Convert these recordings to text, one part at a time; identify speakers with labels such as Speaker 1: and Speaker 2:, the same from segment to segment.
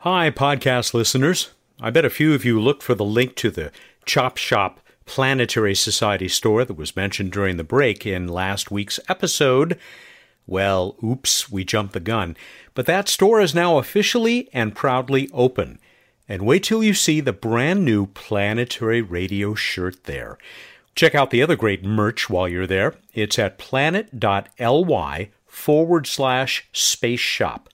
Speaker 1: Hi, podcast listeners. I bet a few of you looked for the link to the Chop Shop Planetary Society store that was mentioned during the break in last week's episode. Well, oops, we jumped the gun. But that store is now officially and proudly open. And wait till you see the brand new Planetary Radio shirt there. Check out the other great merch while you're there. It's at planet.ly forward slash space shop.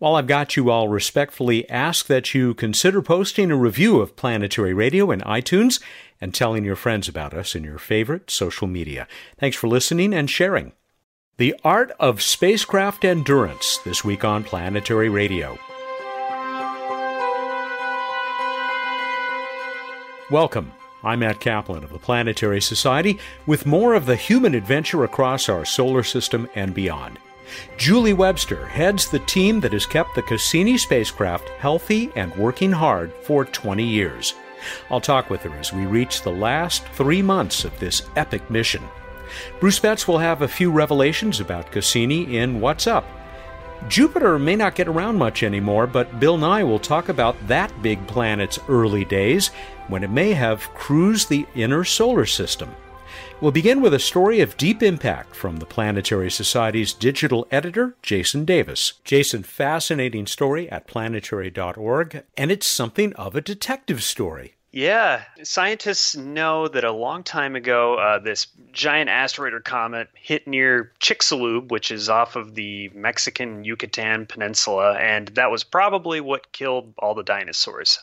Speaker 1: While I've got you, I'll respectfully ask that you consider posting a review of Planetary Radio in iTunes and telling your friends about us in your favorite social media. Thanks for listening and sharing. The Art of Spacecraft Endurance, this week on Planetary Radio. Welcome. I'm Matt Kaplan of the Planetary Society with more of the human adventure across our solar system and beyond. Julie Webster heads the team that has kept the Cassini spacecraft healthy and working hard for 20 years. I'll talk with her as we reach the last three months of this epic mission. Bruce Betts will have a few revelations about Cassini in What's Up. Jupiter may not get around much anymore, but Bill Nye will talk about that big planet's early days when it may have cruised the inner solar system. We'll begin with a story of deep impact from the Planetary Society's digital editor, Jason Davis. Jason, fascinating story at planetary.org, and it's something of a detective story.
Speaker 2: Yeah, scientists know that a long time ago, uh, this giant asteroid or comet hit near Chicxulub, which is off of the Mexican Yucatan Peninsula, and that was probably what killed all the dinosaurs.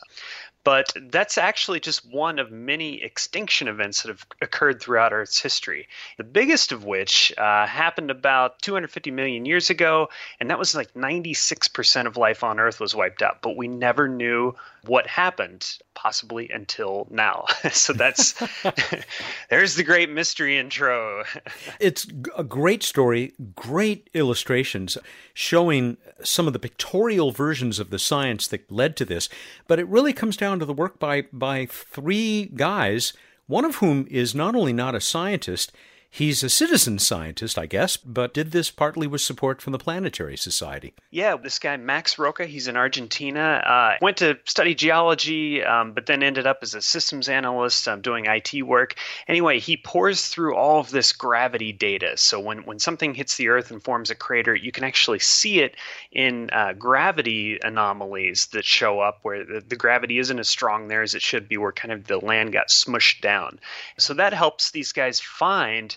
Speaker 2: But that's actually just one of many extinction events that have occurred throughout Earth's history. The biggest of which uh, happened about 250 million years ago, and that was like 96% of life on Earth was wiped out. But we never knew what happened, possibly until now. so that's there's the great mystery intro.
Speaker 1: it's a great story, great illustrations showing some of the pictorial versions of the science that led to this. But it really comes down to the work by by three guys, one of whom is not only not a scientist, He's a citizen scientist, I guess, but did this partly with support from the Planetary Society.
Speaker 2: Yeah, this guy, Max Rocca, he's in Argentina. Uh, went to study geology, um, but then ended up as a systems analyst um, doing IT work. Anyway, he pours through all of this gravity data. So when, when something hits the Earth and forms a crater, you can actually see it in uh, gravity anomalies that show up where the, the gravity isn't as strong there as it should be, where kind of the land got smushed down. So that helps these guys find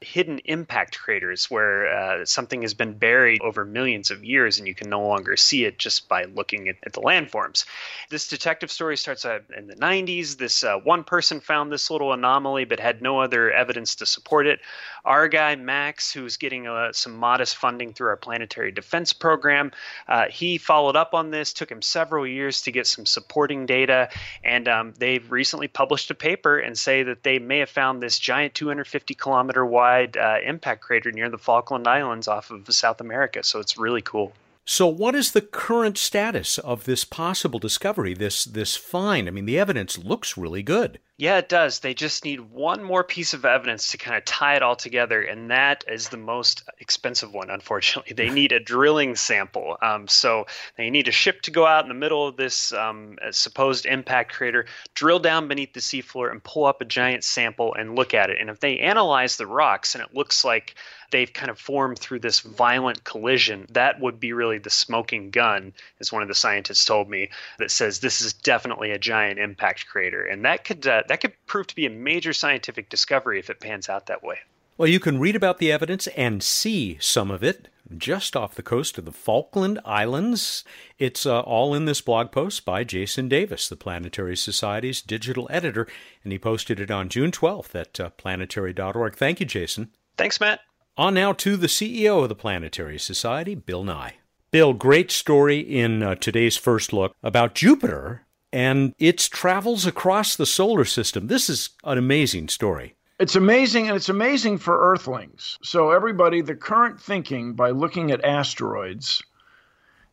Speaker 2: hidden impact craters where uh, something has been buried over millions of years and you can no longer see it just by looking at, at the landforms. This detective story starts out in the 90s. This uh, one person found this little anomaly but had no other evidence to support it. Our guy, Max, who's getting uh, some modest funding through our planetary defense program, uh, he followed up on this, took him several years to get some supporting data, and um, they've recently published a paper and say that they may have found this giant 250 kilometer wide uh, impact crater near the Falkland Islands off of South America. So it's really cool.
Speaker 1: So, what is the current status of this possible discovery, this this find? I mean, the evidence looks really good.
Speaker 2: Yeah, it does. They just need one more piece of evidence to kind of tie it all together, and that is the most expensive one, unfortunately. They need a drilling sample. Um, so they need a ship to go out in the middle of this um, supposed impact crater, drill down beneath the seafloor, and pull up a giant sample and look at it. And if they analyze the rocks and it looks like they've kind of formed through this violent collision, that would be really the smoking gun, as one of the scientists told me, that says this is definitely a giant impact crater. And that could uh, that could prove to be a major scientific discovery if it pans out that way.
Speaker 1: Well, you can read about the evidence and see some of it just off the coast of the Falkland Islands. It's uh, all in this blog post by Jason Davis, the Planetary Society's digital editor, and he posted it on June 12th at uh, planetary.org. Thank you, Jason.
Speaker 2: Thanks, Matt.
Speaker 1: On now to the CEO of the Planetary Society, Bill Nye. Bill, great story in uh, today's first look about Jupiter and its travels across the solar system. This is an amazing story.
Speaker 3: It's amazing, and it's amazing for Earthlings. So, everybody, the current thinking by looking at asteroids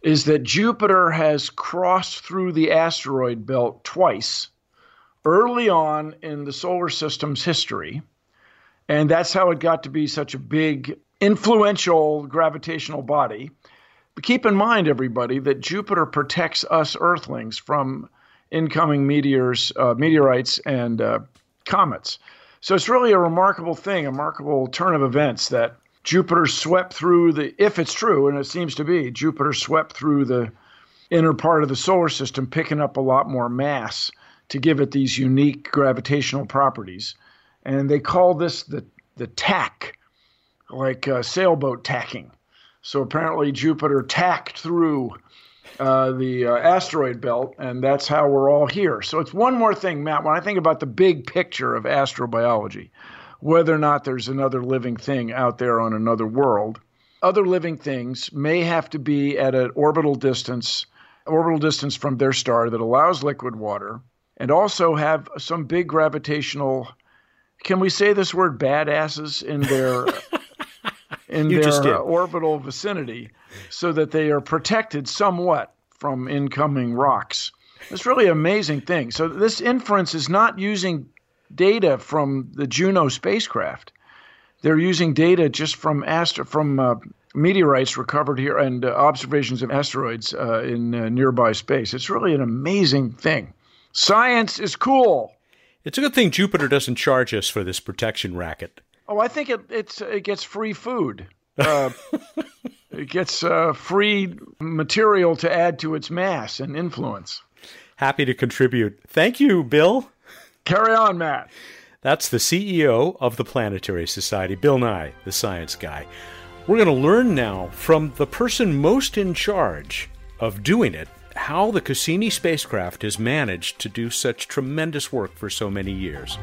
Speaker 3: is that Jupiter has crossed through the asteroid belt twice early on in the solar system's history. And that's how it got to be such a big, influential gravitational body. But keep in mind, everybody, that Jupiter protects us Earthlings from incoming meteors, uh, meteorites, and uh, comets. So it's really a remarkable thing, a remarkable turn of events that Jupiter swept through the, if it's true, and it seems to be, Jupiter swept through the inner part of the solar system, picking up a lot more mass to give it these unique gravitational properties. And they call this the, the tack, like uh, sailboat tacking. So apparently Jupiter tacked through uh, the uh, asteroid belt, and that's how we're all here. So it's one more thing, Matt. When I think about the big picture of astrobiology, whether or not there's another living thing out there on another world, other living things may have to be at an orbital distance, orbital distance from their star that allows liquid water, and also have some big gravitational. Can we say this word badasses in their in
Speaker 1: You
Speaker 3: their orbital vicinity so that they are protected somewhat from incoming rocks. It's really an amazing thing. So this inference is not using data from the Juno spacecraft. They're using data just from astro- from uh, meteorites recovered here and uh, observations of asteroids uh, in uh, nearby space. It's really an amazing thing. Science is cool.
Speaker 1: It's a good thing Jupiter doesn't charge us for this protection racket.
Speaker 3: Oh, I think it it's it gets free food. Uh, it gets uh, free material to add to its mass and influence.
Speaker 1: Happy to contribute. Thank you, Bill.
Speaker 3: Carry on, Matt.
Speaker 1: That's the CEO of the Planetary Society, Bill Nye, the science guy. We're going to learn now from the person most in charge of doing it how the Cassini spacecraft has managed to do such tremendous work for so many years.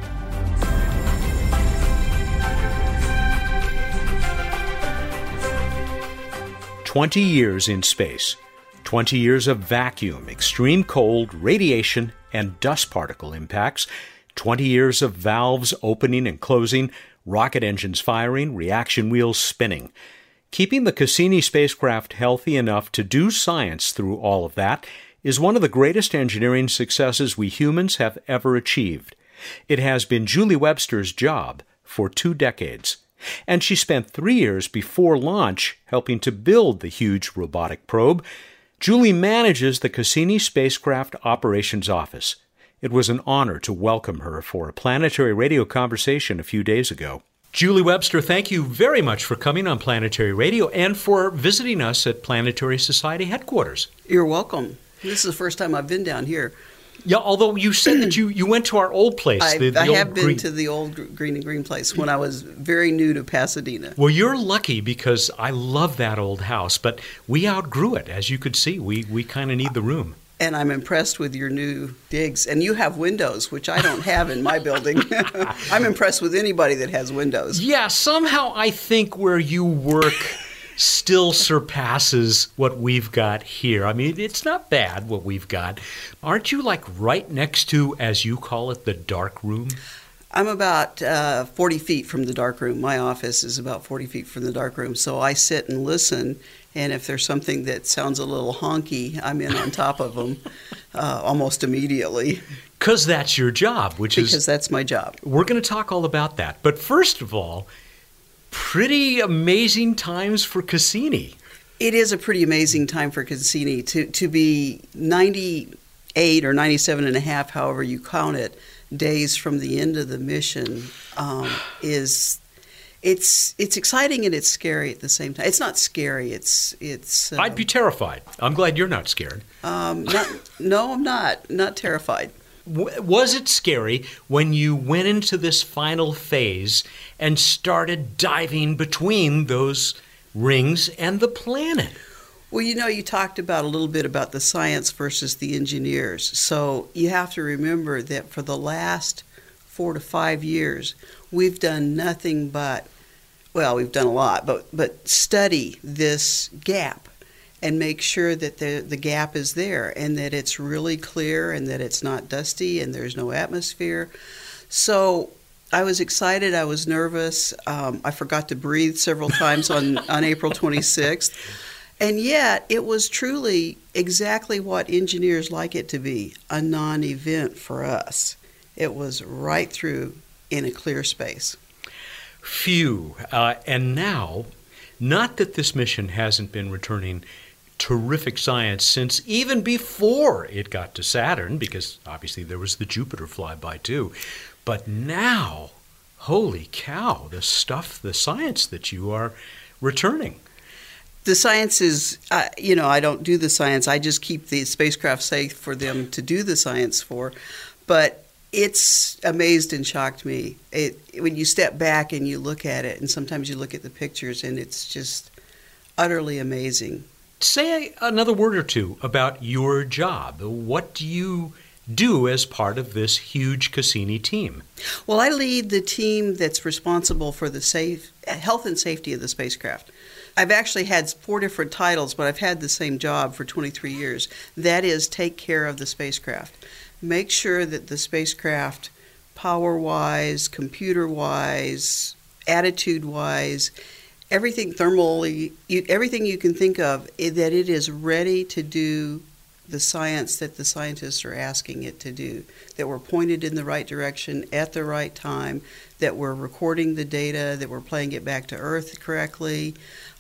Speaker 1: Twenty years in space. 20 years of vacuum, extreme cold, radiation, and dust particle impacts, 20 years of valves opening and closing, rocket engines firing, reaction wheels spinning. Keeping the Cassini spacecraft healthy enough to do science through all of that is one of the greatest engineering successes we humans have ever achieved. It has been Julie Webster's job for two decades. And she spent three years before launch helping to build the huge robotic probe. Julie manages the Cassini Spacecraft Operations Office. It was an honor to welcome her for a planetary radio conversation a few days ago. Julie Webster, thank you very much for coming on Planetary Radio and for visiting us at Planetary Society headquarters.
Speaker 4: You're welcome. This is the first time I've been down here.
Speaker 1: Yeah, although you said that you, you went to our old place.
Speaker 4: I,
Speaker 1: the, the
Speaker 4: I
Speaker 1: old
Speaker 4: have been
Speaker 1: green-
Speaker 4: to the old Greene and Greene place when I was very new to Pasadena.
Speaker 1: Well, you're lucky because I love that old house, but we outgrew it. As you could see, we, we kind of need the room.
Speaker 4: And I'm impressed with your new digs. And you have windows, which I don't have in my building. I'm impressed with anybody that has windows.
Speaker 1: Yeah, somehow I think where you work still surpasses what we've got here. I mean, it's not bad what we've got. Aren't you like right next to, as you call it, the dark room?
Speaker 4: I'm about uh, 40 feet from the dark room. My office is about 40 feet from the dark room. So I sit and listen. And if there's something that sounds a little honky, I'm in on top of them uh, almost immediately
Speaker 1: Because that's your job, which
Speaker 4: because
Speaker 1: is.
Speaker 4: that's my job.
Speaker 1: We're going to talk all about that. But first of all, pretty amazing times for Cassini.
Speaker 4: It is a pretty amazing time for Cassini to, to be 98 or 97 and a half, however you count it, days from the end of the mission um, is it's it's exciting and it's scary at the same time. It's not scary. It's it's. Uh,
Speaker 1: I'd be terrified. I'm glad you're not scared.
Speaker 4: um, not, no, I'm not not terrified.
Speaker 1: Was it scary when you went into this final phase and started diving between those rings and the planet?
Speaker 4: Well, you know, you talked about a little bit about the science versus the engineers. So you have to remember that for the last four to five years, we've done nothing but, well, we've done a lot, but but study this gap and make sure that the the gap is there and that it's really clear and that it's not dusty and there's no atmosphere. So I was excited. I was nervous. Um, I forgot to breathe several times on, on April 26th. And yet, it was truly exactly what engineers like it to be a non event for us. It was right through in a clear space.
Speaker 1: Phew. Uh, and now, not that this mission hasn't been returning terrific science since even before it got to Saturn, because obviously there was the Jupiter flyby too. But now, holy cow, the stuff, the science that you are returning.
Speaker 4: The science is, uh, you know, I don't do the science. I just keep the spacecraft safe for them to do the science for. But it's amazed and shocked me. It, when you step back and you look at it, and sometimes you look at the pictures, and it's just utterly amazing.
Speaker 1: Say another word or two about your job. What do you do as part of this huge Cassini team?
Speaker 4: Well, I lead the team that's responsible for the safe health and safety of the spacecraft. I've actually had four different titles, but I've had the same job for 23 years. That is, take care of the spacecraft. Make sure that the spacecraft, power wise, computer wise, attitude wise, everything thermally, you, everything you can think of, that it is ready to do the science that the scientists are asking it to do, that we're pointed in the right direction at the right time, that we're recording the data, that we're playing it back to Earth correctly,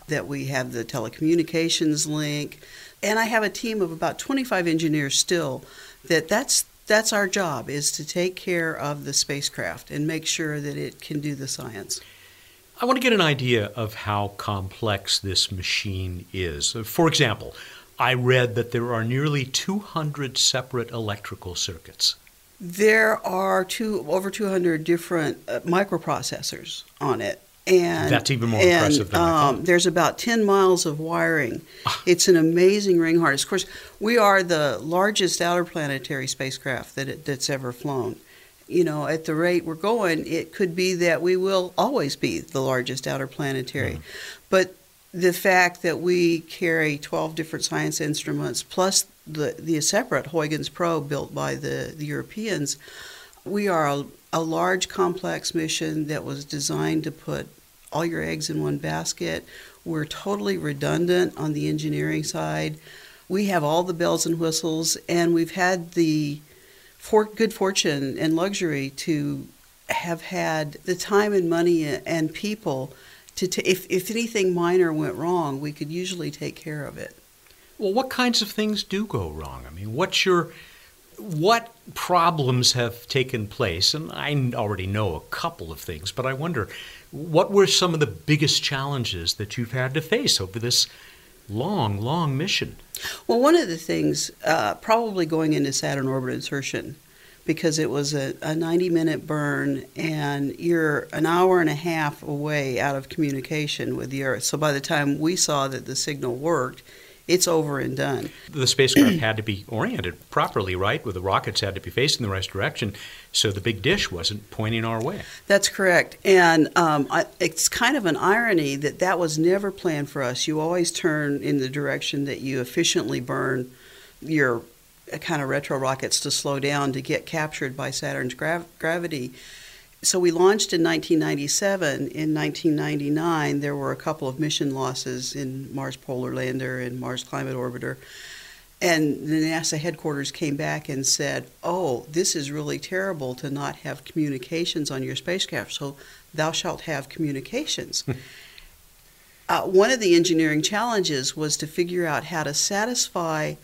Speaker 4: that we have the telecommunications link. And I have a team of about 25 engineers still that that's that's our job is to take care of the spacecraft and make sure that it can do the science.
Speaker 1: I want to get an idea of how complex this machine is. For example, I read that there are nearly 200 separate electrical circuits.
Speaker 4: There are two over 200 different uh, microprocessors on it. And
Speaker 1: that's even more
Speaker 4: and,
Speaker 1: impressive than um,
Speaker 4: There's about 10 miles of wiring. it's an amazing ring harness. Of course, we are the largest outer planetary spacecraft that it, that's ever flown you know, at the rate we're going, it could be that we will always be the largest outer planetary. Mm. But the fact that we carry 12 different science instruments plus the, the separate Huygens probe built by the, the Europeans, we are a, a large, complex mission that was designed to put all your eggs in one basket. We're totally redundant on the engineering side. We have all the bells and whistles, and we've had the for good fortune and luxury to have had the time and money and people to t- if if anything minor went wrong, we could usually take care of it.
Speaker 1: Well, what kinds of things do go wrong? I mean, what's your what problems have taken place? And I already know a couple of things, but I wonder what were some of the biggest challenges that you've had to face over this long, long mission.
Speaker 4: Well, one of the things, uh, probably going into Saturn orbit insertion, because it was a, a 90 minute burn and you're an hour and a half away out of communication with the Earth. So by the time we saw that the signal worked, it's over and done.
Speaker 1: The spacecraft had to be oriented properly, right? Where the rockets had to be facing the right direction, so the big dish wasn't pointing our way.
Speaker 4: That's correct. And um, I, it's kind of an irony that that was never planned for us. You always turn in the direction that you efficiently burn your uh, kind of retro rockets to slow down to get captured by Saturn's grav- gravity so we launched in 1997. In 1999, there were a couple of mission losses in Mars Polar Lander and Mars Climate Orbiter. And the NASA headquarters came back and said, Oh, this is really terrible to not have communications on your spacecraft, so thou shalt have communications. uh, one of the engineering challenges was to figure out how to satisfy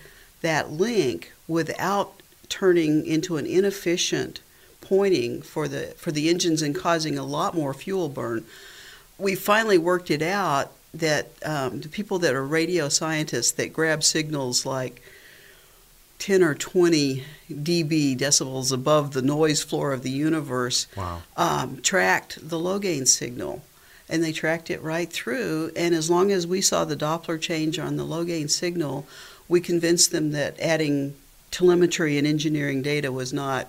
Speaker 4: that link without turning into an inefficient pointing for the for the engines and causing a lot more fuel burn. We finally worked it out that um, the people that are radio scientists that grab signals like 10 or 20 dB decibels above the noise floor of the universe
Speaker 1: wow.
Speaker 4: um, tracked the low gain signal. And they tracked it right through. And as long as we saw the Doppler change on the low gain signal, we convinced them that adding telemetry and engineering data was not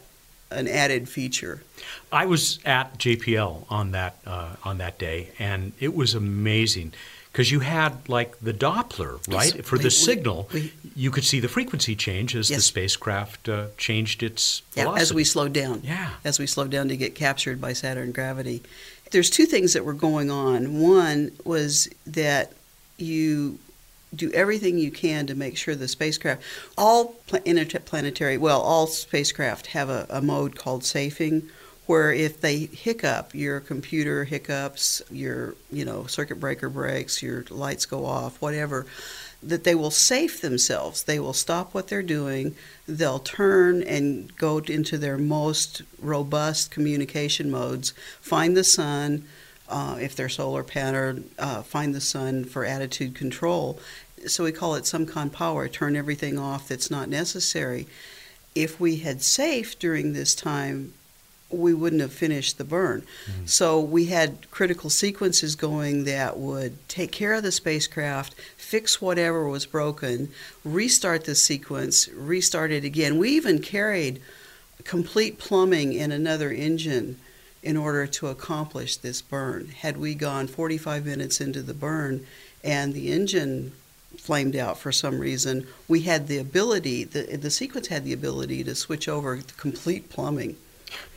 Speaker 4: an added feature.
Speaker 1: I was at JPL on that uh, on that day, and it was amazing because you had like the Doppler, right? Yes, For we, the signal, we, you could see the frequency change as yes. the spacecraft uh, changed its velocity.
Speaker 4: As we slowed down.
Speaker 1: Yeah,
Speaker 4: as we slowed down to get captured by Saturn gravity. There's two things that were going on. One was that you do everything you can to make sure the spacecraft, all interplanetary, well, all spacecraft have a, a mode called safing, where if they hiccup, your computer hiccups, your you know circuit breaker breaks, your lights go off, whatever, that they will safe themselves. They will stop what they're doing. They'll turn and go into their most robust communication modes. Find the sun, uh, if they're solar pattern, uh, find the sun for attitude control. So we call it some SUMCON power. Turn everything off that's not necessary. If we had safe during this time, we wouldn't have finished the burn. Mm-hmm. So we had critical sequences going that would take care of the spacecraft, fix whatever was broken, restart the sequence, restart it again. We even carried complete plumbing in another engine in order to accomplish this burn. Had we gone 45 minutes into the burn and the engine flamed out for some reason, we had the ability, the, the sequence had the ability to switch over to complete plumbing.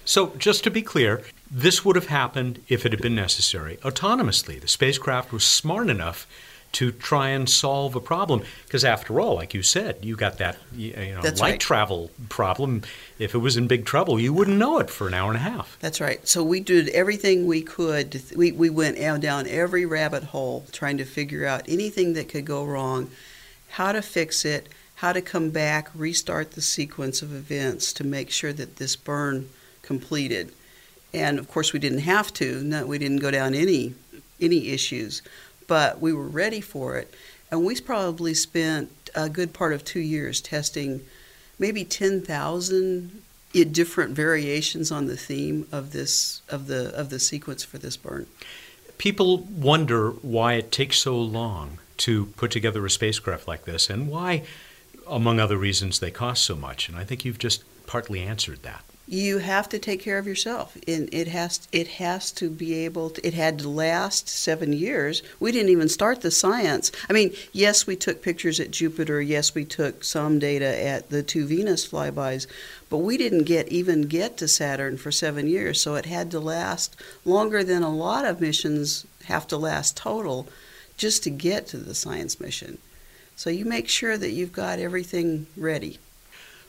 Speaker 1: So, just to be clear, this would have happened if it had been necessary autonomously. The spacecraft was smart enough to try and solve a problem because after all like you said you got that you know light
Speaker 4: right.
Speaker 1: travel problem if it was in big trouble you wouldn't know it for an hour and a half
Speaker 4: That's right. So we did everything we could. We, we went down every rabbit hole trying to figure out anything that could go wrong, how to fix it, how to come back, restart the sequence of events to make sure that this burn completed. And of course, we didn't have to. No, we didn't go down any any issues, but we were ready for it. And we probably spent a good part of two years testing maybe 10,000 different variations on the theme of this of the of the sequence for this burn.
Speaker 1: people wonder why it takes so long to put together a spacecraft like this and why among other reasons they cost so much and i think you've just partly answered that
Speaker 4: You have to take care of yourself, and it has it has to be able. To, it had to last seven years. We didn't even start the science. I mean, yes, we took pictures at Jupiter. Yes, we took some data at the two Venus flybys, but we didn't get even get to Saturn for seven years. So it had to last longer than a lot of missions have to last total, just to get to the science mission. So you make sure that you've got everything ready.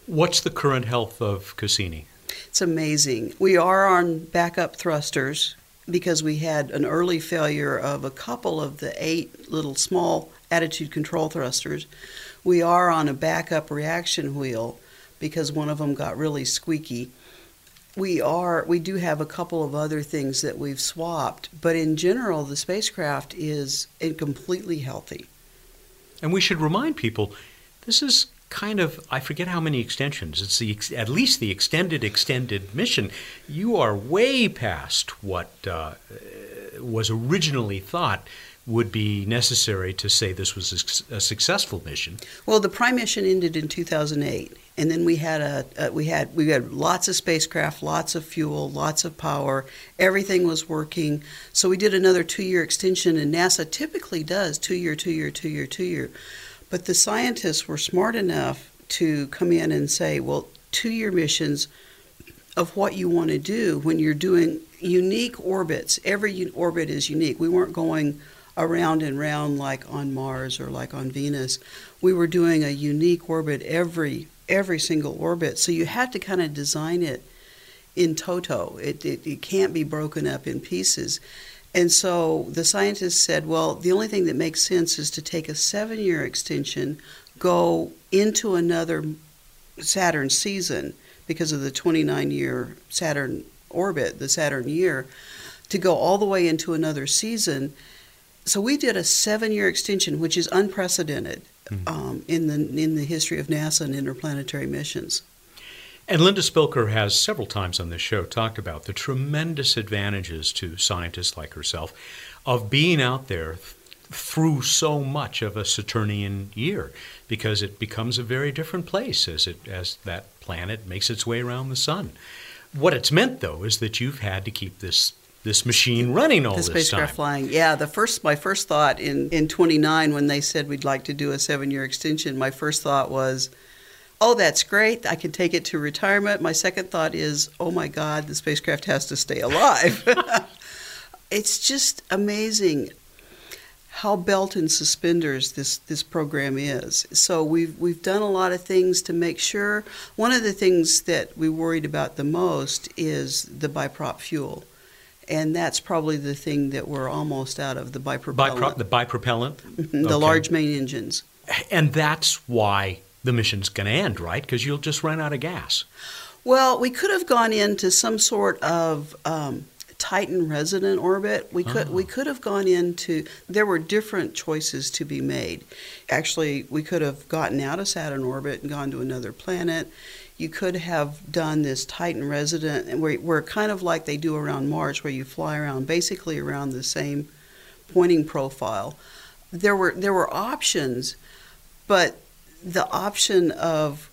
Speaker 1: what's the current health of cassini
Speaker 4: It's amazing. We are on backup thrusters because we had an early failure of a couple of the eight little small attitude control thrusters. We are on a backup reaction wheel because one of them got really squeaky. We are we do have a couple of other things that we've swapped, but in general the spacecraft is eh, completely healthy.
Speaker 1: And we should remind people this is kind of I forget how many extensions. It's the at least the extended extended mission. You are way past what uh, was originally thought would be necessary to say this was a, a successful mission.
Speaker 4: Well, the prime mission ended in 2008, and then we had a, a we had we had lots of spacecraft, lots of fuel, lots of power. Everything was working. So we did another two-year extension, and NASA typically does two-year, two-year, two-year, two-year. But the scientists were smart enough to come in and say, well, two-year missions of what you want to do when you're doing unique orbits. Every orbit is unique. We weren't going around and round like on Mars or like on Venus. We were doing a unique orbit every every single orbit. So you had to kind of design it in toto. It, it it can't be broken up in pieces. And so the scientists said, well, the only thing that makes sense is to take a seven year extension, go into another Saturn season because of the 29 year Saturn orbit, the Saturn year, to go all the way into another season. So we did a seven year extension, which is unprecedented um, in, the, in the history of NASA and interplanetary missions.
Speaker 1: And Linda Spilker has several times on this show talked about the tremendous advantages to scientists like herself of being out there th- through so much of a Saturnian year because it becomes a very different place as it as that planet makes its way around the sun. What it's meant though is that you've had to keep this this machine running all
Speaker 4: the
Speaker 1: this
Speaker 4: spacecraft
Speaker 1: time.
Speaker 4: flying. Yeah, the first my first thought in in 29 when they said we'd like to do a 7-year extension, my first thought was Oh, that's great. I can take it to retirement. My second thought is, oh my God, the spacecraft has to stay alive. it's just amazing how belt and suspenders this, this program is. So we've we've done a lot of things to make sure. One of the things that we worried about the most is the biprop fuel. And that's probably the thing that we're almost out of the bipropellant.
Speaker 1: Bipro- the bipropellant.
Speaker 4: Mm-hmm, the
Speaker 1: Okay.
Speaker 4: large main engines.
Speaker 1: And that's why the mission's going to end, right? Because you'll just run out of gas.
Speaker 4: Well, we could have gone into some sort of um, Titan resonant orbit. We could oh. we could have gone into. There were different choices to be made. Actually, we could have gotten out of Saturn orbit and gone to another planet. You could have done this Titan resonant, where, where kind of like they do around Mars, where you fly around basically around the same pointing profile. There were there were options, but the option of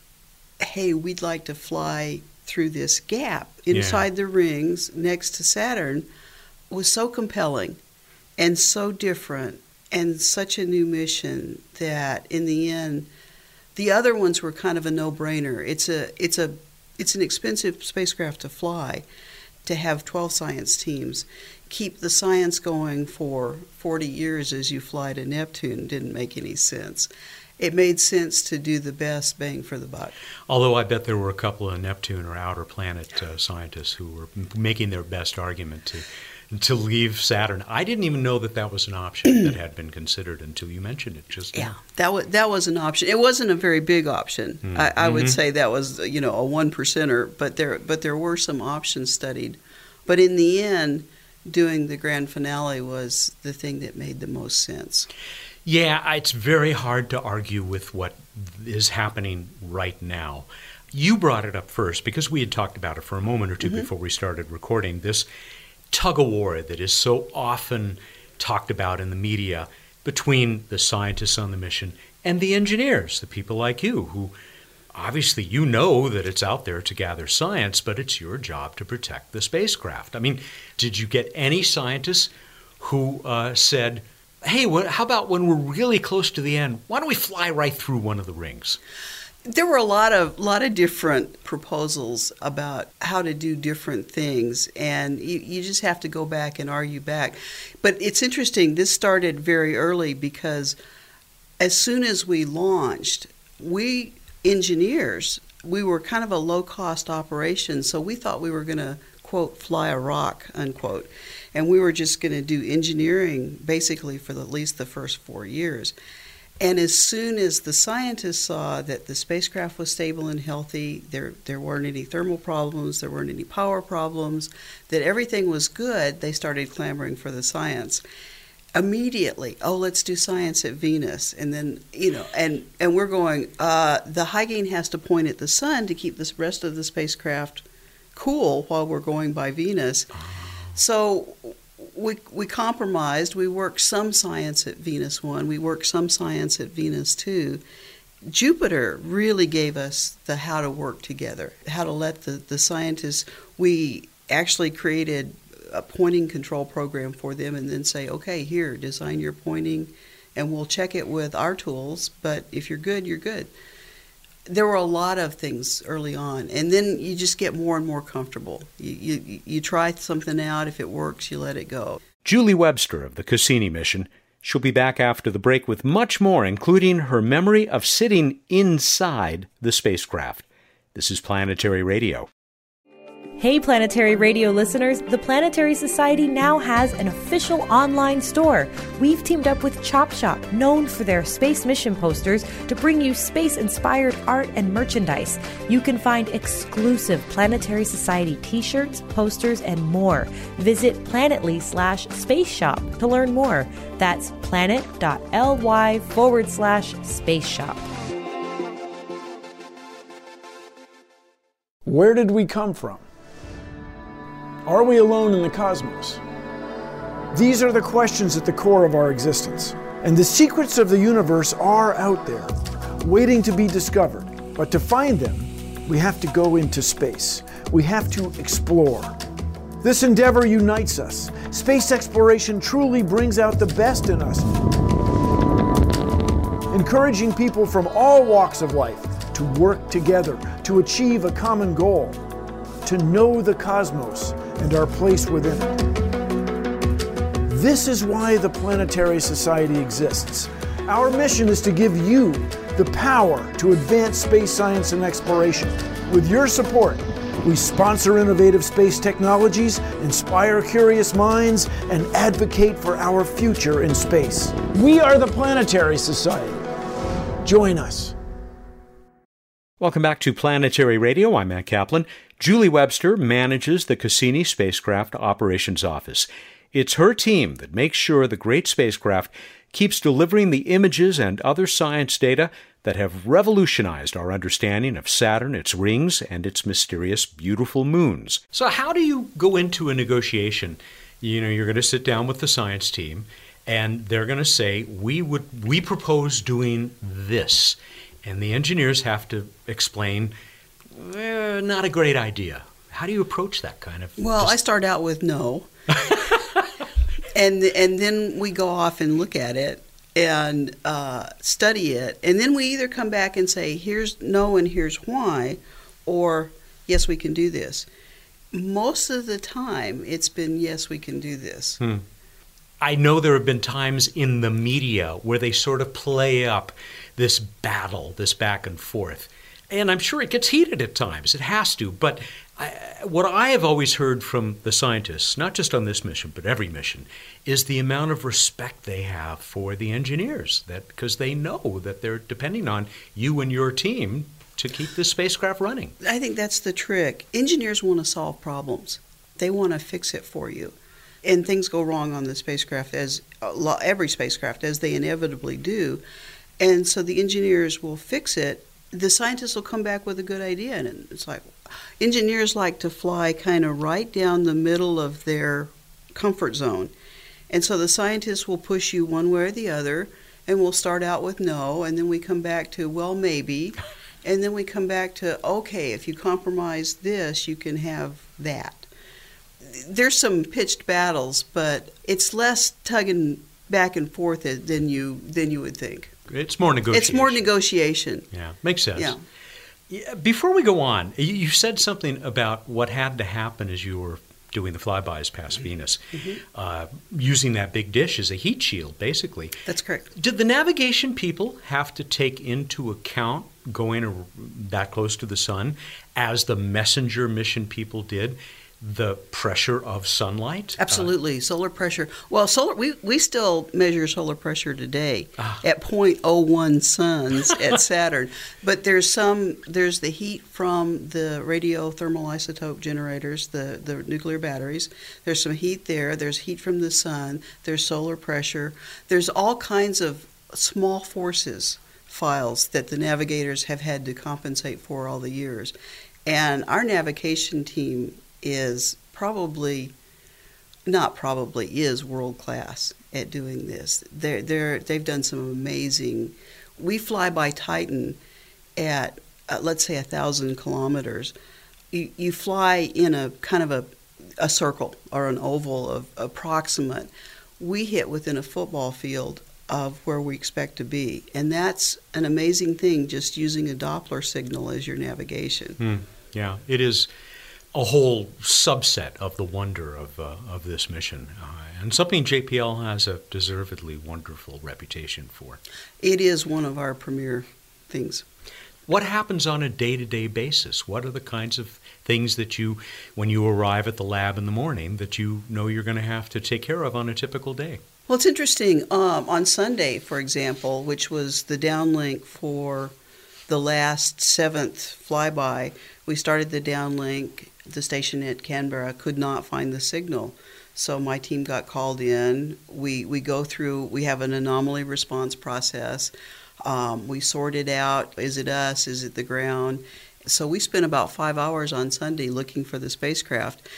Speaker 4: hey, we'd like to fly through this gap inside yeah. the rings next to Saturn was so compelling and so different and such a new mission that in the end the other ones were kind of a no-brainer. It's a it's a it's an expensive spacecraft to fly to have 12 science teams. Keep the science going for 40 years as you fly to Neptune didn't make any sense it made sense to do the best bang for the buck.
Speaker 1: Although I bet there were a couple of Neptune or outer planet uh, scientists who were making their best argument to to leave Saturn. I didn't even know that that was an option that had been considered until you mentioned it just
Speaker 4: Yeah, that was that was an option. It wasn't a very big option. Mm-hmm. I, I, would mm-hmm. say that was you know a one percenter, but there but there were some options studied. But in the end, doing the grand finale was the thing that made the most sense.
Speaker 1: Yeah, it's very hard to argue with what is happening right now. You brought it up first because we had talked about it for a moment or 2 mm-hmm. before we started recording. This tug of war that is so often talked about in the media between the scientists on the mission and the engineers, the people like you who obviously you know that it's out there to gather science, but it's your job to protect the spacecraft. I mean, did you get any scientists who uh, said, hey, what, how about when we're really close to the end? Why don't we fly right through one of the rings?
Speaker 4: There were a lot of lot of different proposals about how to do different things, and you, you just have to go back and argue back. But it's interesting. This started very early because as soon as we launched, we engineers we were kind of a low cost operation, so we thought we were going to quote fly a rock unquote and we were just going to do engineering basically for the, at least the first four years. And as soon as the scientists saw that the spacecraft was stable and healthy, there, there weren't any thermal problems, there weren't any power problems, that everything was good, they started clamoring for the science. Immediately, oh, let's do science at Venus. And then, you know, and, and we're going, uh, the gain has to point at the sun to keep the rest of the spacecraft cool while we're going by Venus. So we, we compromised. We worked some science at Venus 1, we worked some science at Venus 2. Jupiter really gave us the how to work together, how to let the, the scientists, we actually created a pointing control program for them and then say, okay, here, design your pointing, and we'll check it with our tools, but if you're good, you're good there were a lot of things early on, and then you just get more and more comfortable. You, you, you try something out. If it works, you let it go.
Speaker 1: Julie Webster of the Cassini mission. She'll be back after the break with much more, including her memory of sitting inside the spacecraft. This is Planetary Radio.
Speaker 5: Hey, Planetary Radio listeners, the Planetary Society now has an official online store. We've teamed up with Chop Shop, known for their space mission posters, to bring you space inspired art and merchandise. You can find exclusive Planetary Society t shirts, posters, and more. Visit planetly slash space shop to learn more. That's planet.ly forward slash space shop.
Speaker 3: Where did we come from? Are we alone in the cosmos? These are the questions at the core of our existence. And the secrets of the universe are out there, waiting to be discovered. But to find them, we have to go into space. We have to explore. This endeavor unites us. Space exploration truly brings out the best in us, encouraging people from all walks of life to work together to achieve a common goal, to know the cosmos and our place within it. This is why the Planetary Society exists. Our mission is to give you the power to advance space science and exploration. With your support, we sponsor innovative space technologies, inspire curious minds, and advocate for our future in space. We are the Planetary Society. Join us.
Speaker 1: Welcome back to Planetary Radio. I'm Matt Kaplan. Julie Webster manages the Cassini Spacecraft Operations Office. It's her team that makes sure the great spacecraft keeps delivering the images and other science data that have revolutionized our understanding of Saturn, its rings, and its mysterious, beautiful moons. So, how do you go into a negotiation? You know, you're going to sit down with the science team, and they're going to say, "We would, we propose doing this," and the engineers have to explain, eh, "Not a great idea." How do you approach that kind of?
Speaker 4: Well, I start out with no. and and then we go off and look at it and uh, study it, and then we either come back and say, "Here's no, and here's why," or "Yes, we can do this." Most of the time, it's been "Yes, we can do this."
Speaker 1: Hmm. I know there have been times in the media where they sort of play up this battle, this back and forth. And I'm sure it gets heated at times. It has to. But I, what I have always heard from the scientists, not just on this mission, but every mission, is the amount of respect they have for the engineers. That because they know that they're depending on you and your team to keep the spacecraft running.
Speaker 4: I think that's the trick. Engineers want to solve problems. They want to fix it for you. And things go wrong on the spacecraft as uh, every spacecraft as they inevitably do. And so the engineers will fix it. The scientists will come back with a good idea and it's like engineers like to fly kind of right down the middle of their comfort zone. And so the scientists will push you one way or the other, and we'll start out with no, and then we come back to, well, maybe. And then we come back to, okay, if you compromise this, you can have that. There's some pitched battles, but it's less tugging back and forth than you than you would think.
Speaker 1: It's more negotiation.
Speaker 4: It's more negotiation.
Speaker 1: Yeah, makes sense.
Speaker 4: Yeah.
Speaker 1: Before we go on, you said something about what had to happen as you were doing the flybys past mm-hmm. Venus, mm-hmm. uh, using that big dish as a heat shield, basically.
Speaker 4: That's correct.
Speaker 1: Did the navigation people have to take into account going that close to the sun, as the messenger mission people did? The pressure of sunlight?
Speaker 4: Absolutely, uh, solar pressure. Well, solar we, we still measure solar pressure today uh, at 0.01 suns at Saturn, but there's some there's the heat from the radiothermal isotope generators, the the nuclear batteries. There's some heat there. There's heat from the sun. There's solar pressure. There's all kinds of small forces files that the navigators have had to compensate for all the years. And our navigation team is probably not probably is world class at doing this. They're, they're, they've done some amazing. We fly by Titan at uh, let's say a thousand kilometers. You, you fly in a kind of a, a circle or an oval of approximate. We hit within a football field of where we expect to be, and that's an amazing thing. Just using a Doppler signal as your navigation.
Speaker 1: Mm, yeah, it is a whole subset of the wonder of, uh, of this mission, uh, and something JPL has a deservedly wonderful reputation for.
Speaker 4: It is one of our premier things.
Speaker 1: What happens on a day to day basis? What are the kinds of things that you, when you arrive at the lab in the morning, that you know you're going to have to take care of on a typical day?
Speaker 4: Well, it's interesting. Um, on Sunday, for example, which was the downlink for the last seventh flyby, we started the downlink the station at Canberra could not find the signal. So my team got called in. We we go through. We have an anomaly response process. Um, we sort it out. Is it us? Is it the ground? So we spent about five hours on Sunday looking for the spacecraft.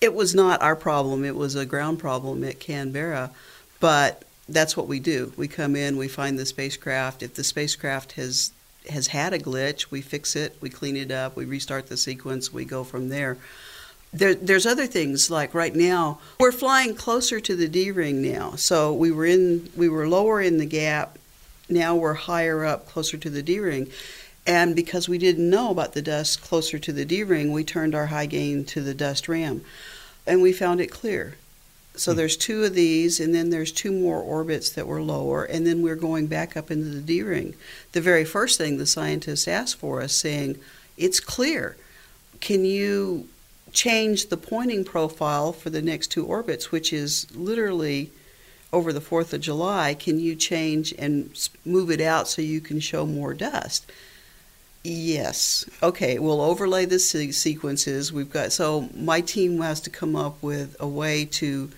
Speaker 4: It was not our problem. It was a ground problem at Canberra, but that's what we do. We come in, we find the spacecraft. If the spacecraft has has had a glitch, we fix it, we clean it up, we restart the sequence, we go from there. There, there's other things like right now we're flying closer to the D ring now. So we were in we were lower in the gap. Now we're higher up, closer to the D ring. And because we didn't know about the dust closer to the D ring, we turned our high gain to the dust ram, and we found it clear. So hmm. there's two of these, and then there's two more orbits that were lower, and then we're going back up into the D ring. The very first thing the scientists asked for us, saying, "It's clear. Can you change the pointing profile for the next two orbits, which is literally over the 4th of July, can you change and move it out so you can show more dust? Yes. Okay, we'll overlay the se- sequences. We've got so my team has to come up with a way to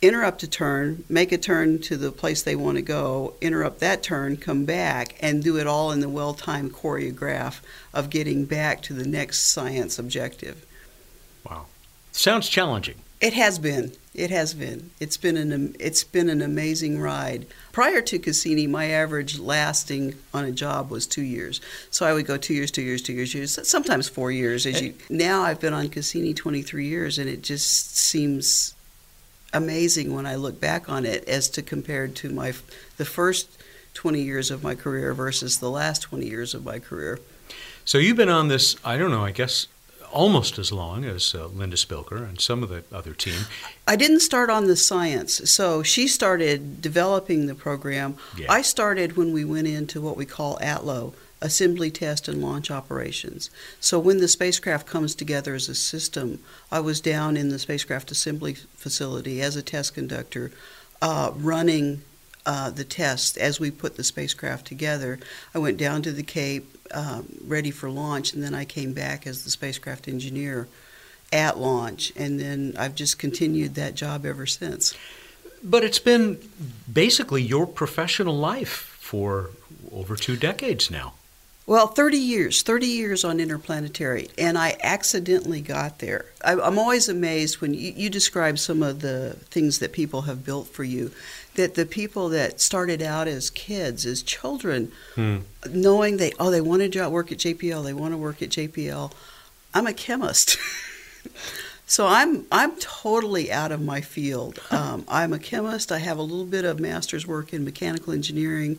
Speaker 4: interrupt a turn, make a turn to the place they want to go, interrupt that turn, come back, and do it all in the well timed choreograph of getting back to the next science objective.
Speaker 1: Wow. Sounds challenging.
Speaker 4: It has been. It has been. It's been an it's been an amazing ride. Prior to Cassini, my average lasting on a job was two years. So I would go two years, two years, two years, years sometimes four years. As eh. you now, I've been on Cassini 23 years, and it just seems amazing when I look back on it as to compared to my the first 20 years of my career versus the last 20 years of my career.
Speaker 1: So you've been on this, I don't know, I guess almost as long as uh, Linda Spilker and some of the other team.
Speaker 4: I didn't start on the science. So she started developing the program.
Speaker 1: Yeah.
Speaker 4: I started when we went into what we call ATLO, assembly, test, and launch operations. So when the spacecraft comes together as a system, I was down in the spacecraft assembly facility as a test conductor, uh, running uh, the test as we put the spacecraft together. I went down to the Cape, um, ready for launch, and then I came back as the spacecraft engineer at launch, and then I've just continued that job ever since.
Speaker 1: But it's been basically your professional life for over two decades now.
Speaker 4: Well, 30 years, 30 years on interplanetary, and I accidentally got there. I, am always amazed when you, you, describe some of the things that people have built for you, that the people that started out as kids, as children, hmm. knowing they, oh, they want to work at JPL, they want to work at JPL. I'm a chemist. so I'm I'm totally out of my field. Um, I'm a chemist. I have a little bit of master's work in mechanical engineering.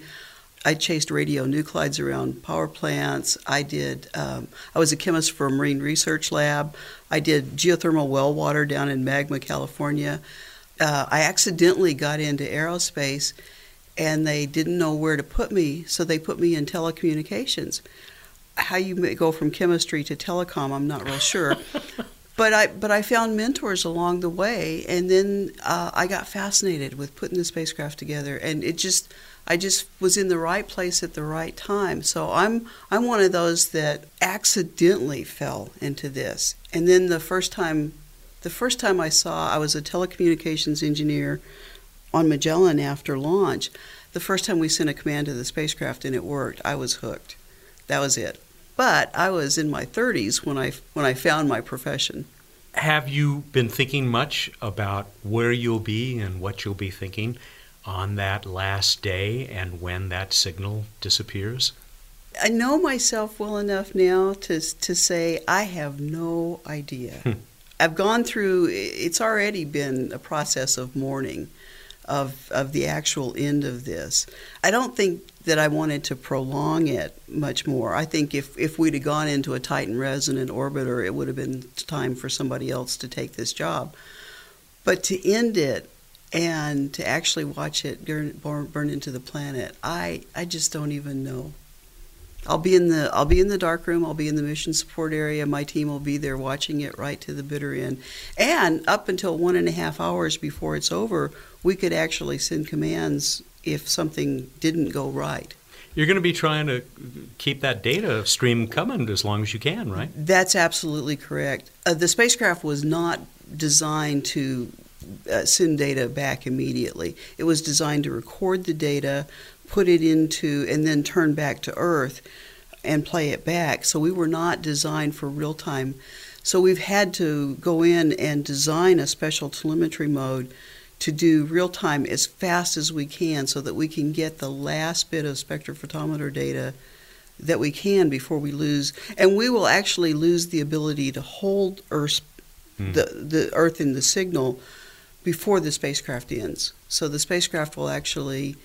Speaker 4: I chased radionuclides around power plants. I did. Um, I was a chemist for a marine research lab. I did geothermal well water down in Magma, California. Uh, I accidentally got into aerospace, and they didn't know where to put me, so they put me in telecommunications. How you go from chemistry to telecom, I'm not real sure. but I but I found mentors along the way, and then uh, I got fascinated with putting the spacecraft together, and it just I just was in the right place at the right time. So I'm I'm one of those that accidentally fell into this. And then the first time the first time I saw I was a telecommunications engineer on Magellan after launch. The first time we sent a command to the spacecraft and it worked, I was hooked. That was it. But I was in my 30s when I when I found my profession.
Speaker 1: Have you been thinking much about where you'll be and what you'll be thinking on that last day and when that signal disappears?
Speaker 4: I know myself well enough now to to say I have no idea. Hmm. I've gone through. It's already been a process of mourning, of of the actual end of this. I don't think that I wanted to prolong it much more. I think if if we'd have gone into a Titan resonant orbiter, it would have been time for somebody else to take this job. But to end it and to actually watch it burn, burn into the planet, I I just don't even know. I'll be in the I'll be in the dark room. I'll be in the mission support area. My team will be there watching it right to the bitter end, and up until one and a half hours before it's over, we could actually send commands if something didn't go right.
Speaker 1: You're going to be trying to keep that data stream coming as long as you can, right?
Speaker 4: That's absolutely correct. Uh, the spacecraft was not designed to uh, send data back immediately. It was designed to record the data, put it into, and then turn back to Earth and play it back. So we were not designed for real time. So we've had to go in and design a special telemetry mode to do real time as fast as we can so that we can get the last bit of spectrophotometer data that we can before we lose and we will actually lose the ability to hold earth mm. the, the earth in the signal before the spacecraft ends. So the spacecraft will actually,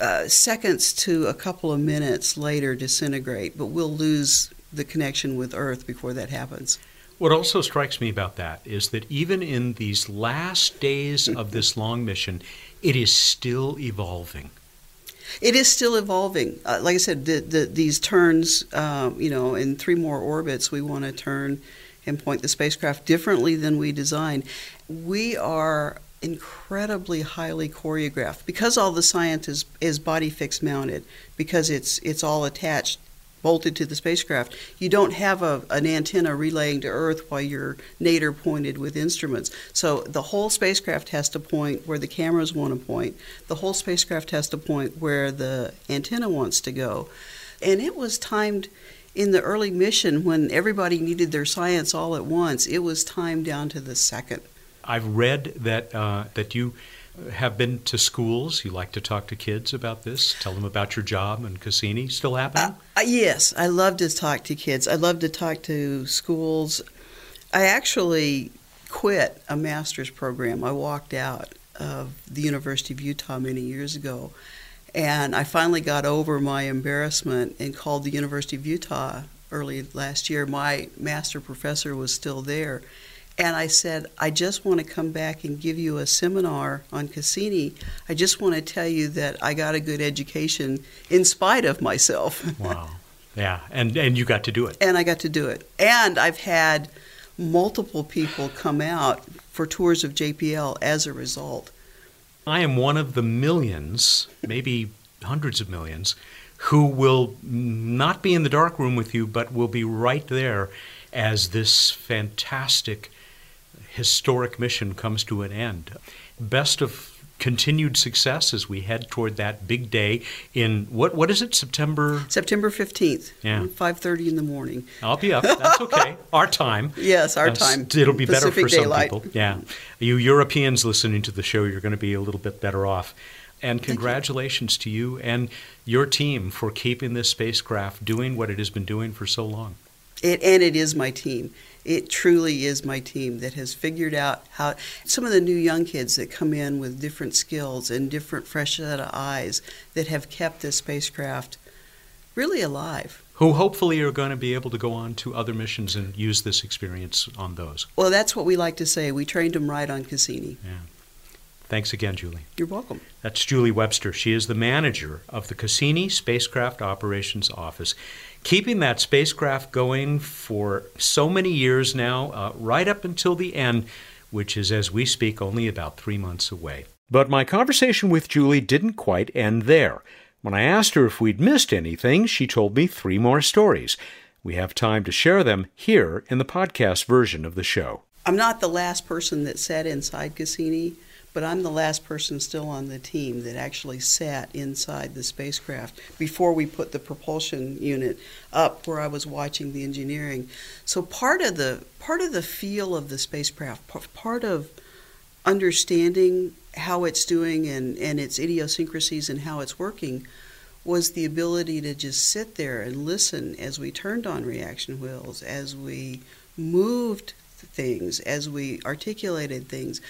Speaker 4: uh, seconds to a couple of minutes later, disintegrate, but we'll lose the connection with Earth before that happens.
Speaker 1: What also strikes me about that is that even in these last days of this long mission, it is still evolving.
Speaker 4: It is still evolving. Uh, like I said, the, the, these turns, um, you know, in three more orbits, we want to turn and point the spacecraft differently than we designed. We are incredibly highly choreographed. Because all the science is, is body fixed mounted because it's it's all attached bolted to the spacecraft you don't have a, an antenna relaying to earth while you're nadir pointed with instruments. So the whole spacecraft has to point where the cameras want to point. The whole spacecraft has to point where the antenna wants to go. And it was timed in the early mission when everybody needed their science all at once. It was timed down to the second
Speaker 1: I've read that uh, that you have been to schools. You like to talk to kids about this. Tell them about your job and Cassini. Still happening?
Speaker 4: Uh, uh, yes, I love to talk to kids. I love to talk to schools. I actually quit a master's program. I walked out of the University of Utah many years ago. And I finally got over my embarrassment and called the University of Utah early last year. My master professor was still there and I said, I just want to come back and give you a seminar on Cassini. I just want to tell you that I got a good education in spite of myself.
Speaker 1: Wow. Yeah, and and you got to do it.
Speaker 4: And I got to do it. And I've had multiple people come out for tours of JPL as a result.
Speaker 1: I am one of the millions, maybe hundreds of millions, who will not be in the dark room with you, but will be right there as this fantastic historic mission comes to an end. Best of continued success as we head toward that big day in what what is it September?
Speaker 4: September 15th
Speaker 1: yeah.
Speaker 4: 5:30 in the morning.
Speaker 1: I'll be up. That's okay. Our time.
Speaker 4: Yes our uh, time.
Speaker 1: it'll be
Speaker 4: Pacific
Speaker 1: better for
Speaker 4: daylight.
Speaker 1: some people. Yeah. You Europeans listening to the show you're going to be a little bit better off. And congratulations you. to you and your team for keeping this spacecraft doing what it has been doing for so long.
Speaker 4: It, and it is my team it truly is my team that has figured out how some of the new young kids that come in with different skills and different fresh set of eyes that have kept this spacecraft really alive.
Speaker 1: Who hopefully are going to be able to go on to other missions and use this experience on those.
Speaker 4: Well, that's what we like to say. We trained them right on Cassini.
Speaker 1: Yeah. Thanks again, Julie.
Speaker 4: You're welcome.
Speaker 1: That's Julie Webster. She is the manager of the Cassini Spacecraft Operations Office keeping that spacecraft going for so many years now, uh, right up until the end, which is, as we speak, only about three months away. But my conversation with Julie didn't quite end there. When I asked her if we'd missed anything, she told me three more stories. We have time to share them here in the podcast version of the show.
Speaker 4: I'm not the last person that sat inside Cassini but I'm the last person still on the team that actually sat inside the spacecraft before we put the propulsion unit up where I was watching the engineering. So part of the part of the feel of the spacecraft, part of understanding how it's doing and, and its idiosyncrasies and how it's working was the ability to just sit there and listen as we turned on reaction wheels, as we moved things, as we articulated things.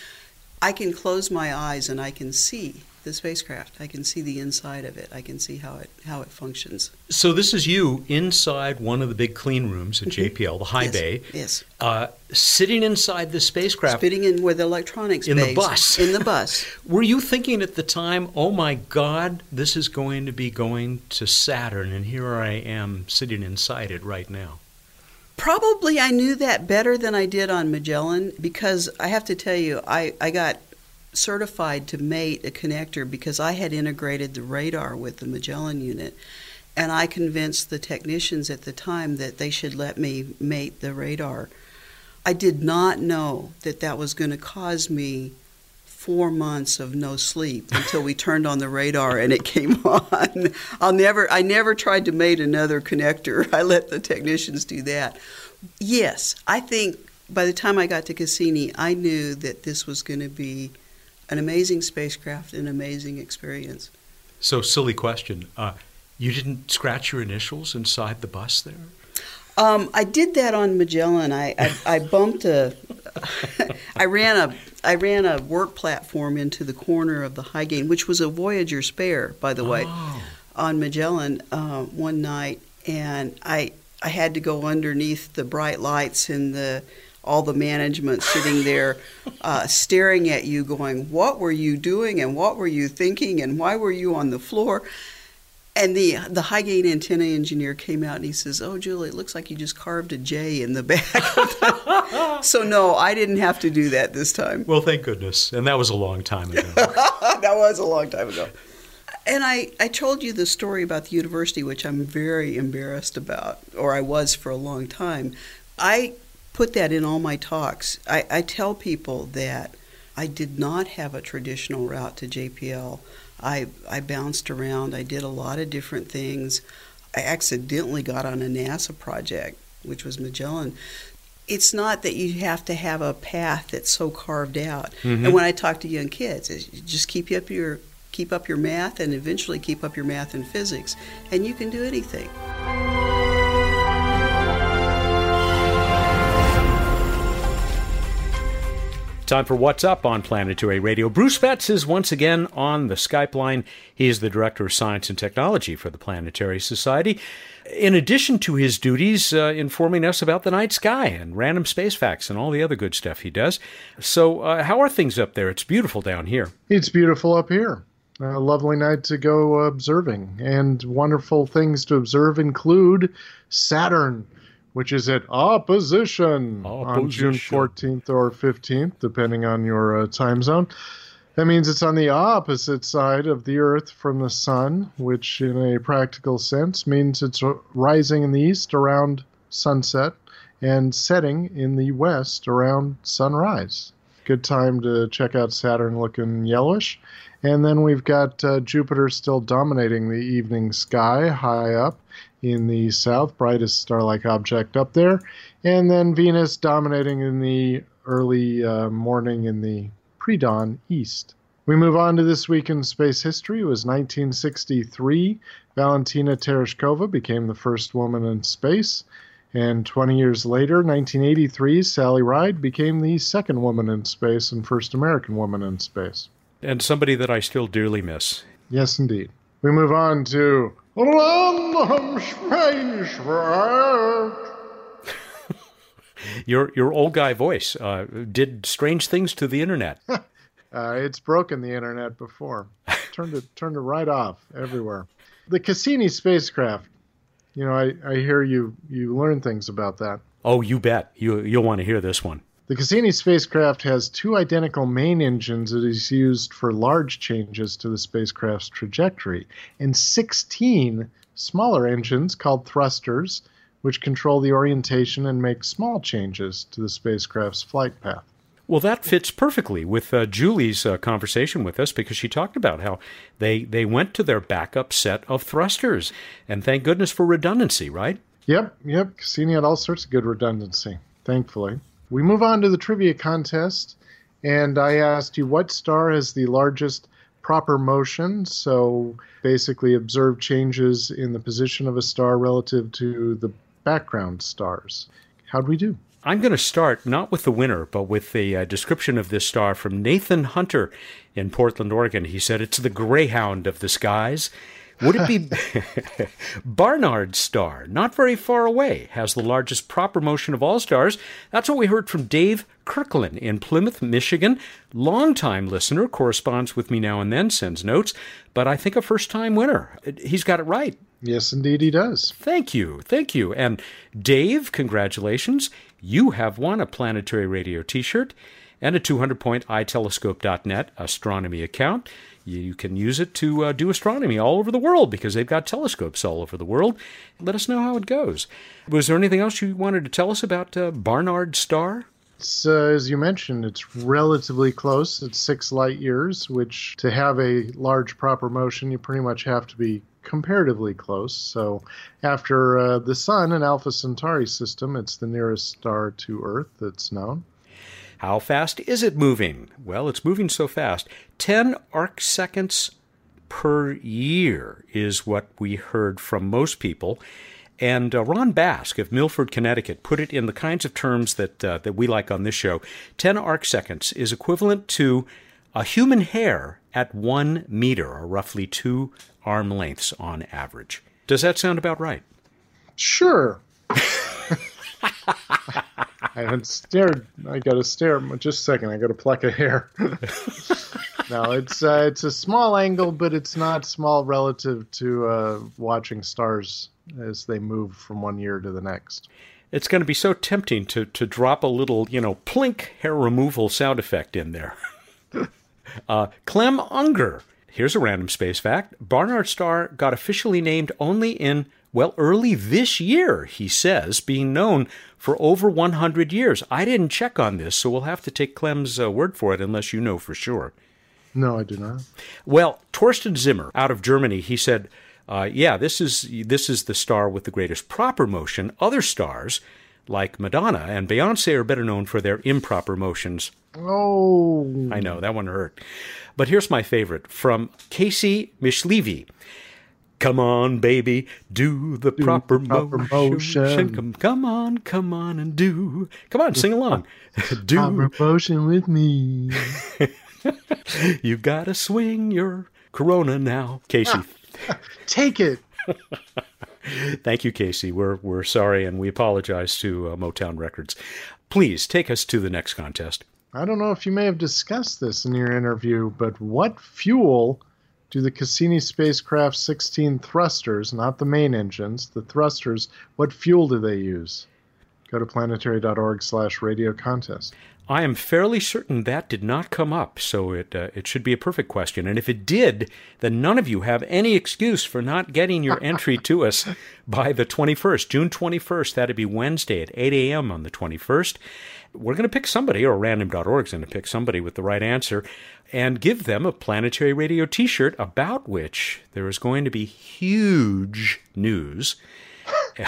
Speaker 4: I can close my eyes and I can see the spacecraft. I can see the inside of it. I can see how it how it functions.
Speaker 1: So this is you inside one of the big clean rooms at mm-hmm. JPL, the high
Speaker 4: yes.
Speaker 1: bay.
Speaker 4: Yes.
Speaker 1: Uh, sitting inside the spacecraft.
Speaker 4: Sitting in the electronics
Speaker 1: in
Speaker 4: bays,
Speaker 1: the bus.
Speaker 4: In the bus.
Speaker 1: Were you thinking at the time, "Oh my God, this is going to be going to Saturn, and here I am sitting inside it right now"?
Speaker 4: Probably I knew that better than I did on Magellan because I have to tell you, I, I got certified to mate a connector because I had integrated the radar with the Magellan unit. And I convinced the technicians at the time that they should let me mate the radar. I did not know that that was going to cause me four months of no sleep until we turned on the radar and it came on. I'll never I never tried to mate another connector. I let the technicians do that. Yes, I think by the time I got to Cassini, I knew that this was going to be an amazing spacecraft, an amazing experience.
Speaker 1: So, silly question. Uh, you didn't scratch your initials inside the bus there?
Speaker 4: Um, I did that on Magellan. I, I, I bumped a, I ran a, I ran a work platform into the corner of the high gain, which was a Voyager spare, by the way,
Speaker 1: oh.
Speaker 4: on Magellan uh, one night, and I, I had to go underneath the bright lights and the, all the management sitting there, uh, staring at you, going, "What were you doing? And what were you thinking? And why were you on the floor?" And the the high gain antenna engineer came out and he says, "Oh, Julie, it looks like you just carved a J in the back." so no, I didn't have to do that this time.
Speaker 1: Well, thank goodness. And that was a long time ago.
Speaker 4: that was a long time ago. And I, I told you the story about the university, which I'm very embarrassed about, or I was for a long time. I put that in all my talks. I, I tell people that I did not have a traditional route to JPL. I, I bounced around, I did a lot of different things. I accidentally got on a NASA project, which was Magellan. It's not that you have to have a path that's so carved out. Mm-hmm. And when I talk to young kids, just keep up your keep up your math and eventually keep up your math and physics, and you can do anything.
Speaker 1: Time for What's Up on Planetary Radio. Bruce Betts is once again on the Skype line. He is the Director of Science and Technology for the Planetary Society. In addition to his duties uh, informing us about the night sky and random space facts and all the other good stuff he does. So, uh, how are things up there? It's beautiful down here.
Speaker 6: It's beautiful up here a lovely night to go observing. And wonderful things to observe include Saturn, which is at opposition, opposition. on June 14th or 15th, depending on your uh, time zone. That means it's on the opposite side of the Earth from the Sun, which, in a practical sense, means it's rising in the east around sunset and setting in the west around sunrise. Good time to check out Saturn looking yellowish. And then we've got uh, Jupiter still dominating the evening sky high up in the south, brightest star like object up there. And then Venus dominating in the early uh, morning in the pre dawn east. We move on to this week in space history. It was 1963. Valentina Tereshkova became the first woman in space. And 20 years later, 1983, Sally Ride became the second woman in space and first American woman in space
Speaker 1: and somebody that I still dearly miss.
Speaker 6: Yes, indeed. We move on to Random
Speaker 1: your your old guy voice uh, did strange things to the internet.
Speaker 6: uh, it's broken the internet before. Turned it turned it right off everywhere. The Cassini spacecraft. You know, I, I hear you you learn things about that.
Speaker 1: Oh, you bet. You you'll want to hear this one.
Speaker 6: The Cassini spacecraft has two identical main engines that is used for large changes to the spacecraft's trajectory, and 16 smaller engines called thrusters, which control the orientation and make small changes to the spacecraft's flight path.
Speaker 1: Well, that fits perfectly with uh, Julie's uh, conversation with us because she talked about how they, they went to their backup set of thrusters. And thank goodness for redundancy, right?
Speaker 6: Yep, yep. Cassini had all sorts of good redundancy, thankfully. We move on to the trivia contest, and I asked you what star has the largest proper motion. So basically, observe changes in the position of a star relative to the background stars. How'd we do?
Speaker 1: I'm going to start not with the winner, but with a uh, description of this star from Nathan Hunter in Portland, Oregon. He said it's the greyhound of the skies. Would it be Barnard's star, not very far away, has the largest proper motion of all stars? That's what we heard from Dave Kirkland in Plymouth, Michigan. Longtime listener, corresponds with me now and then, sends notes, but I think a first time winner. He's got it right.
Speaker 6: Yes, indeed, he does.
Speaker 1: Thank you. Thank you. And Dave, congratulations. You have won a Planetary Radio t shirt and a 200 point itelescope.net astronomy account you can use it to uh, do astronomy all over the world because they've got telescopes all over the world. Let us know how it goes. Was there anything else you wanted to tell us about uh, Barnard Star?
Speaker 6: Uh, as you mentioned, it's relatively close. It's six light years, which to have a large proper motion, you pretty much have to be comparatively close. So, after uh, the Sun and Alpha Centauri system, it's the nearest star to Earth that's known.
Speaker 1: How fast is it moving? Well, it's moving so fast. 10 arc seconds per year is what we heard from most people. And uh, Ron Bask of Milford, Connecticut, put it in the kinds of terms that, uh, that we like on this show. 10 arc seconds is equivalent to a human hair at one meter, or roughly two arm lengths on average. Does that sound about right?
Speaker 6: Sure. I haven't stared. I got to stare. Just a second. I got to pluck a hair. no, it's uh, it's a small angle, but it's not small relative to uh, watching stars as they move from one year to the next.
Speaker 1: It's going to be so tempting to to drop a little, you know, plink hair removal sound effect in there. uh, Clem Unger. Here's a random space fact. Barnard Star got officially named only in well, early this year, he says, being known for over 100 years. I didn't check on this, so we'll have to take Clem's uh, word for it unless you know for sure.
Speaker 6: No, I do not.
Speaker 1: Well, Torsten Zimmer out of Germany, he said, uh, "Yeah, this is this is the star with the greatest proper motion. Other stars, like Madonna and Beyonce, are better known for their improper motions."
Speaker 6: Oh,
Speaker 1: I know that one hurt. But here's my favorite from Casey Mishlevy. Come on, baby, do the do proper, proper motion. motion. Come, come on, come on, and do. Come on, sing along.
Speaker 6: do proper motion with me.
Speaker 1: You've gotta swing your Corona now, Casey.
Speaker 6: Take it.
Speaker 1: Thank you, Casey. We're we're sorry and we apologize to uh, Motown Records. Please take us to the next contest.
Speaker 6: I don't know if you may have discussed this in your interview, but what fuel do the Cassini spacecraft 16 thrusters, not the main engines, the thrusters, what fuel do they use? Go to planetary.org slash radio contest.
Speaker 1: I am fairly certain that did not come up, so it uh, it should be a perfect question. And if it did, then none of you have any excuse for not getting your entry to us by the 21st, June 21st. That'd be Wednesday at 8 a.m. on the 21st. We're going to pick somebody, or random.org is going to pick somebody with the right answer and give them a Planetary Radio t shirt about which there is going to be huge news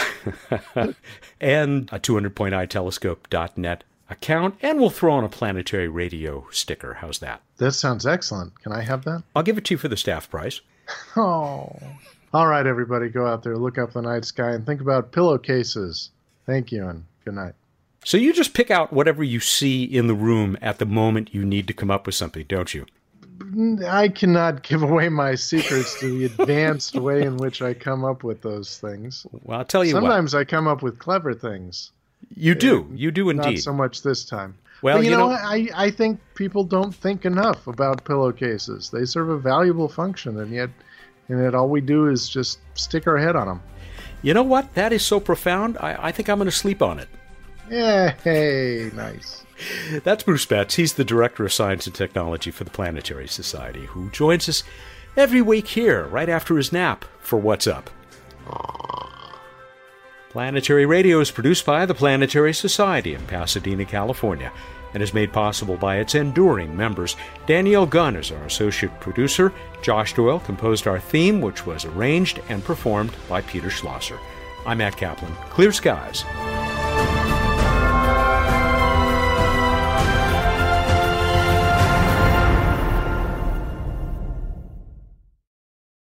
Speaker 1: and a 200 point itelescope.net account, and we'll throw on a Planetary Radio sticker. How's that?
Speaker 6: That sounds excellent. Can I have that?
Speaker 1: I'll give it to you for the staff price.
Speaker 6: Oh. All right, everybody, go out there, look up the night sky, and think about pillowcases. Thank you, and good night.
Speaker 1: So you just pick out whatever you see in the room at the moment you need to come up with something, don't you?
Speaker 6: I cannot give away my secrets to the advanced way in which I come up with those things.
Speaker 1: Well, I'll tell you
Speaker 6: Sometimes
Speaker 1: what.
Speaker 6: I come up with clever things.
Speaker 1: You do. Uh, you do indeed.
Speaker 6: Not so much this time. Well, you, you know, know, I, I think people don't think enough about pillowcases. They serve a valuable function, and yet, and yet all we do is just stick our head on them.
Speaker 1: You know what? That is so profound. I, I think I'm going to sleep on it.
Speaker 6: Hey, nice.
Speaker 1: That's Bruce Betts. He's the Director of Science and Technology for the Planetary Society, who joins us every week here, right after his nap, for What's Up. Planetary Radio is produced by the Planetary Society in Pasadena, California, and is made possible by its enduring members. Danielle Gunn is our associate producer. Josh Doyle composed our theme, which was arranged and performed by Peter Schlosser. I'm Matt Kaplan. Clear skies.